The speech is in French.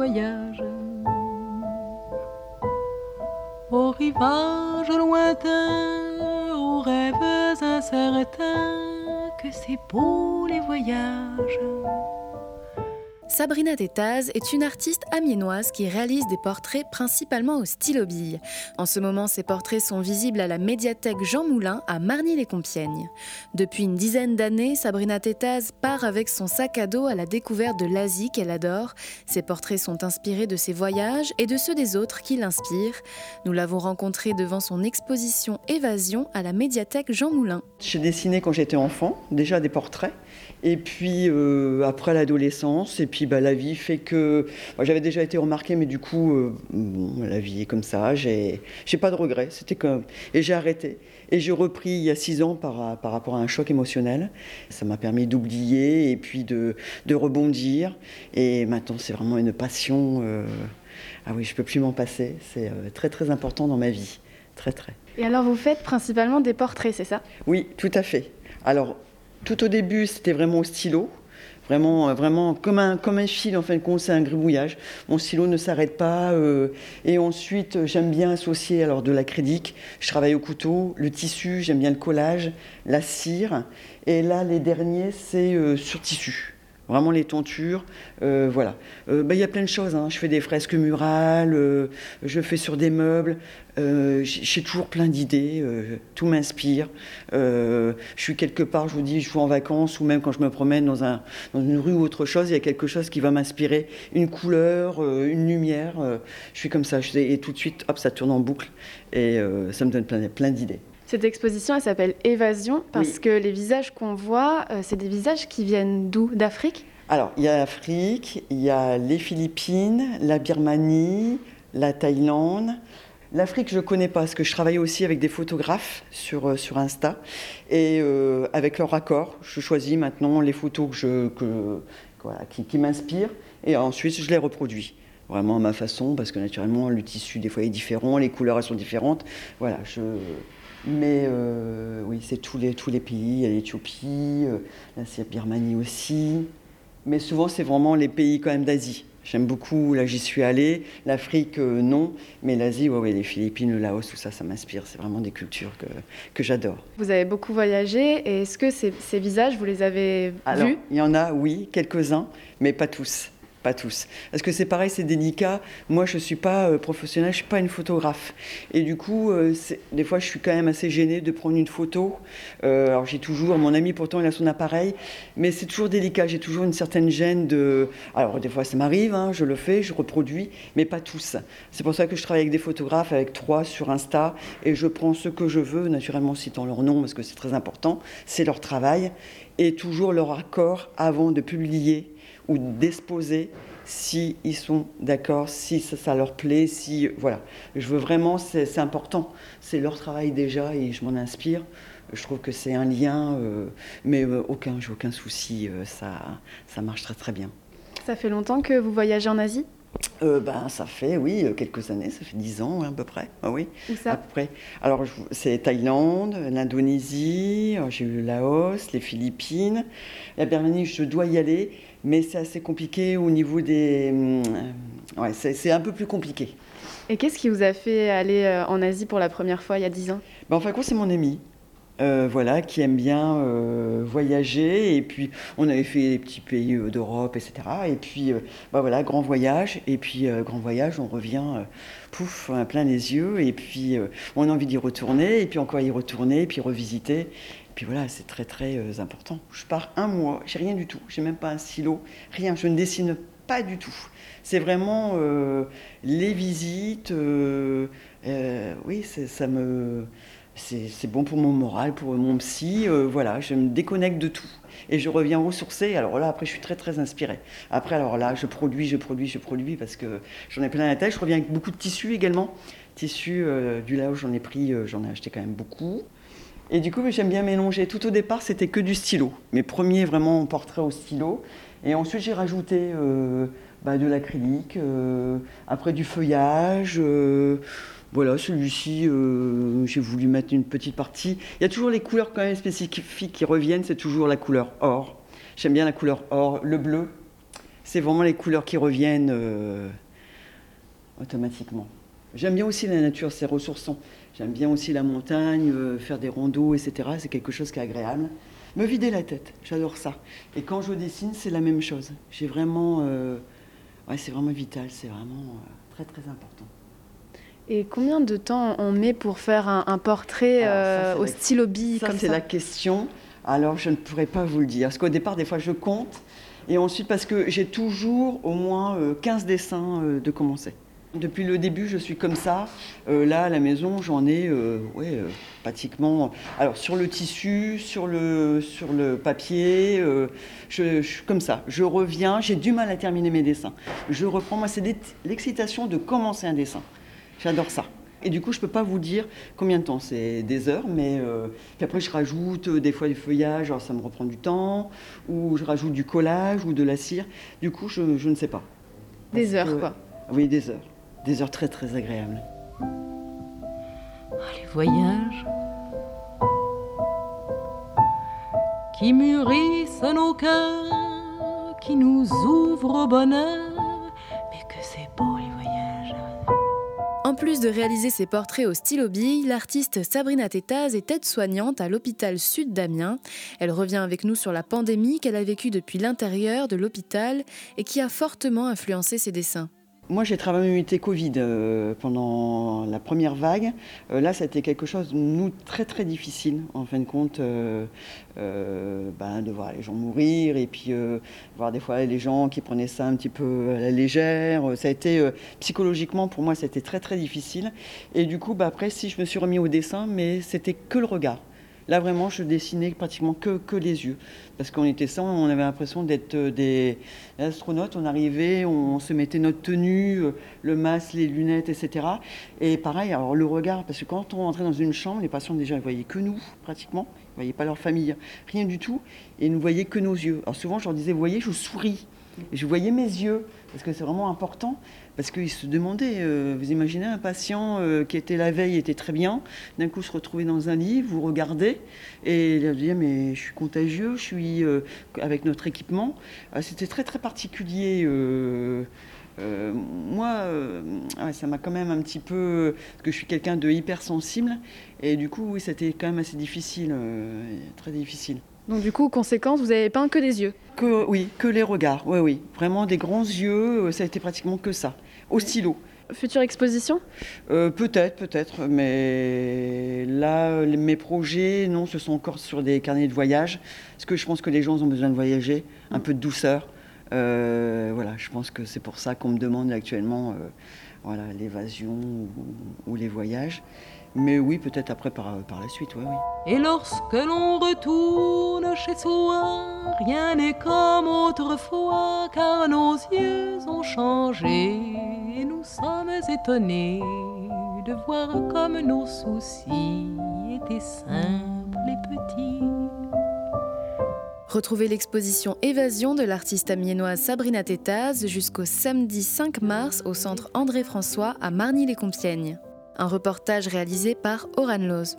voyages. Au rivage lointain, aux rêves incertains, que c'est beau les voyages. Sabrina Tétaz est une artiste amiénoise qui réalise des portraits principalement au stylo bille. En ce moment, ses portraits sont visibles à la médiathèque Jean Moulin à Marny-les-Compiègnes. Depuis une dizaine d'années, Sabrina Tétaz part avec son sac à dos à la découverte de l'Asie qu'elle adore. Ses portraits sont inspirés de ses voyages et de ceux des autres qui l'inspirent. Nous l'avons rencontrée devant son exposition Évasion à la médiathèque Jean Moulin. J'ai dessiné quand j'étais enfant, déjà des portraits. Et puis euh, après l'adolescence, et puis bah, la vie fait que j'avais déjà été remarquée, mais du coup, euh, la vie est comme ça. J'ai, j'ai pas de regrets. C'était comme et j'ai arrêté. Et j'ai repris il y a six ans par, par rapport à un choc émotionnel. Ça m'a permis d'oublier et puis de, de rebondir. Et maintenant, c'est vraiment une passion. Euh, ah oui, je peux plus m'en passer. C'est très très important dans ma vie, très très. Et alors, vous faites principalement des portraits, c'est ça? Oui, tout à fait. Alors tout au début, c'était vraiment au stylo. Vraiment, euh, vraiment comme un, comme un fil, en fin de compte, c'est un gribouillage. Mon stylo ne s'arrête pas. Euh, et ensuite, j'aime bien associer alors de l'acrylique. Je travaille au couteau, le tissu, j'aime bien le collage, la cire. Et là, les derniers, c'est euh, sur tissu vraiment les tentures. Euh, voilà. Euh, bah, il y a plein de choses. Hein. Je fais des fresques murales, euh, je fais sur des meubles. J'ai toujours plein d'idées. tout m'inspire. je suis quelque part, je vous dis, je suis en vacances ou même quand je me promène dans, un, dans une rue ou autre chose, il y a quelque chose qui va m'inspirer. Une couleur, une lumière. je suis comme ça. et tout de suite, hop, ça tourne en boucle. Et ça me donne plein d'idées. Cette exposition, elle s'appelle Évasion parce que les visages qu'on voit, euh, c'est des visages qui viennent d'où? D'Afrique? Alors, il y a l'Afrique, il y a les Philippines, la Birmanie, la Thaïlande. L'Afrique, je ne connais pas, parce que je travaille aussi avec des photographes sur, euh, sur Insta. Et euh, avec leur accord, je choisis maintenant les photos que je, que, voilà, qui, qui m'inspirent. Et ensuite, je les reproduis vraiment à ma façon, parce que naturellement, le tissu, des fois, est différent, les couleurs, elles sont différentes. Voilà, je, mais euh, oui, c'est tous les, tous les pays. Il y a l'Éthiopie, euh, la Birmanie aussi. Mais souvent, c'est vraiment les pays quand même d'Asie. J'aime beaucoup, là j'y suis allée. L'Afrique, euh, non. Mais l'Asie, ouais, ouais, les Philippines, le Laos, tout ça, ça m'inspire. C'est vraiment des cultures que, que j'adore. Vous avez beaucoup voyagé. Et est-ce que ces, ces, visages, vous les avez Alors, vus? Il y en a, oui, quelques-uns, mais pas tous pas tous. Parce que c'est pareil, c'est délicat. Moi, je ne suis pas euh, professionnelle, je ne suis pas une photographe. Et du coup, euh, des fois, je suis quand même assez gênée de prendre une photo. Euh, alors, j'ai toujours, mon ami pourtant, il a son appareil, mais c'est toujours délicat. J'ai toujours une certaine gêne de. Alors, des fois, ça m'arrive, hein, je le fais, je reproduis, mais pas tous. C'est pour ça que je travaille avec des photographes, avec trois sur Insta, et je prends ce que je veux, naturellement citant leur nom, parce que c'est très important. C'est leur travail, et toujours leur accord avant de publier ou d'exposer si ils sont d'accord, si ça, leur plaît, si voilà. Je veux vraiment, c'est important. C'est leur travail déjà et je m'en inspire. Je trouve que c'est un lien, euh, mais euh, aucun, j'ai aucun souci. Euh, ça, ça marche très très bien. Ça fait longtemps que vous voyagez en Asie? Ben, ça fait, oui, quelques années, ça fait dix ans à peu près. Ah, oui, Où ça à peu près. Alors, c'est Thaïlande, l'Indonésie, j'ai eu le Laos, les Philippines. La Birmanie, je dois y aller, mais c'est assez compliqué au niveau des. Euh, ouais, c'est un peu plus compliqué. Et qu'est-ce qui vous a fait aller euh, en Asie pour la première fois il y a 10 ans? Ben, En fin c'est mon ami. Euh, voilà, qui aime bien voyager. Et puis, on avait fait des petits pays d'Europe, etc. Et puis, ben, voilà, grand voyage. Et puis, grand voyage, on revient, pouf, plein les yeux. Et puis, on a envie d'y retourner. Et puis, encore y retourner. Et puis, revisiter puis voilà, c'est très très euh, important. Je pars un mois, j'ai rien du tout, j'ai même pas un stylo, rien, je ne dessine pas du tout. C'est vraiment euh, les visites, euh, oui, ça me, c'est bon pour mon moral, pour mon psy, voilà, je me déconnecte de tout et je reviens ressourcée. Alors là, après, je suis très très inspirée. Après, alors là, je produis, je produis, je produis parce que j'en ai plein la tête. Je reviens avec beaucoup de tissus également. Tissus du Laos, j'en ai pris, j'en ai acheté quand même beaucoup. Et du coup, j'aime bien mélanger. Tout au départ, c'était que du stylo. Mes premiers vraiment portraits au stylo. Et ensuite, j'ai rajouté euh, bah, de l'acrylique, euh, après du feuillage. Euh, voilà, celui-ci, j'ai voulu mettre une petite partie. Il y a toujours les couleurs quand même spécifiques qui reviennent. C'est toujours la couleur or. J'aime bien la couleur or, le bleu. C'est vraiment les couleurs qui reviennent automatiquement. J'aime bien aussi la nature, c'est ressourçant. J'aime bien aussi la montagne, faire des rondeaux, etc. C'est quelque chose qui est agréable. Me vider la tête, j'adore ça. Et quand je dessine, c'est la même chose. J'ai vraiment, ouais, c'est vraiment vital, c'est vraiment très très important. Et combien de temps on met pour faire un, portrait euh, au stylo bille comme ça C'est la question. Alors, je ne pourrais pas vous le dire. Parce qu'au départ, des fois, je compte. Et ensuite, parce que j'ai toujours au moins 15 euh, dessins euh, de commencer. Depuis le début, je suis comme ça. là, à la maison, j'en ai ouais, pratiquement. Alors, sur le tissu, sur le, sur le papier, je, suis comme ça. Je reviens, j'ai du mal à terminer mes dessins. Je reprends. Moi, c'est l'excitation de commencer un dessin. J'adore ça. Et du coup, je ne peux pas vous dire combien de temps. C'est des heures, mais euh, puis après, je rajoute euh, des fois du feuillage, alors ça me reprend du temps, ou je rajoute du collage ou de la cire. Du coup, je, ne sais pas. Des heures, quoi. Oui, des heures. Des heures très, très agréables. Ah, les voyages qui mûrissent nos cœurs, qui nous ouvrent au bonheur de réaliser ses portraits au stylo bille, l'artiste Sabrina Tétaz est aide-soignante à l'hôpital Sud d'Amiens. Elle revient avec nous sur la pandémie qu'elle a vécue depuis l'intérieur de l'hôpital et qui a fortement influencé ses dessins. Moi, j'ai travaillé en unité Covid euh, pendant la première vague. Euh, là, ça a été quelque chose, nous, très très difficile, en fin de compte, euh, ben, de voir les gens mourir et puis voir des fois les gens qui prenaient ça un petit peu à la légère. Ça a été, psychologiquement, pour moi, c'était très très difficile. Et du coup, bah, après, si je me suis remis au dessin, mais c'était que le regard. Là, vraiment, je dessinais pratiquement que, les yeux. Parce qu'on était ça, on avait l'impression d'être euh, des astronautes. On arrivait, on se mettait notre tenue, euh, le masque, les lunettes, etc. Et pareil, alors le regard, parce que quand on rentrait dans une chambre, les patients déjà ne voyaient que nous, pratiquement. Ils ne voyaient pas leur famille, rien du tout. Et ils ne voyaient que nos yeux. Alors souvent, je leur disais, voyez, je souris. Et je voyais mes yeux, parce que c'est vraiment important. Parce qu'ils se demandaient, euh, vous imaginez un patient euh, qui était la veille, était très bien, d'un coup se retrouver dans un lit, vous regardez, et il dit mais je suis contagieux, je suis euh, avec notre équipement. C'était très très particulier. moi, ça m'a quand même un petit peu, parce que je suis quelqu'un de hypersensible, et du coup, oui, c'était quand même assez difficile, très difficile. Donc du coup, conséquence, vous avez peint que des yeux? Que, Oui, que les regards, oui, oui. Vraiment des grands yeux, ça a été pratiquement que ça, au stylo. Future exposition? Euh, Peut-être, peut-être, mais là, mes projets, non, ce sont encore sur des carnets de voyage, parce que je pense que les gens ont besoin de voyager, un peu de douceur. Euh, voilà, je pense que c'est pour ça qu'on me demande actuellement euh, voilà, l'évasion ou, les voyages. Mais oui, peut-être après par, par la suite, oui, oui. Et lorsque l'on retourne chez soi, rien n'est comme autrefois, car nos yeux ont changé. Et nous sommes étonnés de voir comme nos soucis étaient simples et petits. Retrouvez l'exposition Évasion de l'artiste amiénoise Sabrina Tétaz jusqu'au samedi 5 mars au centre André-François à Marny-les-Compiègnes un reportage réalisé par Oran Loz.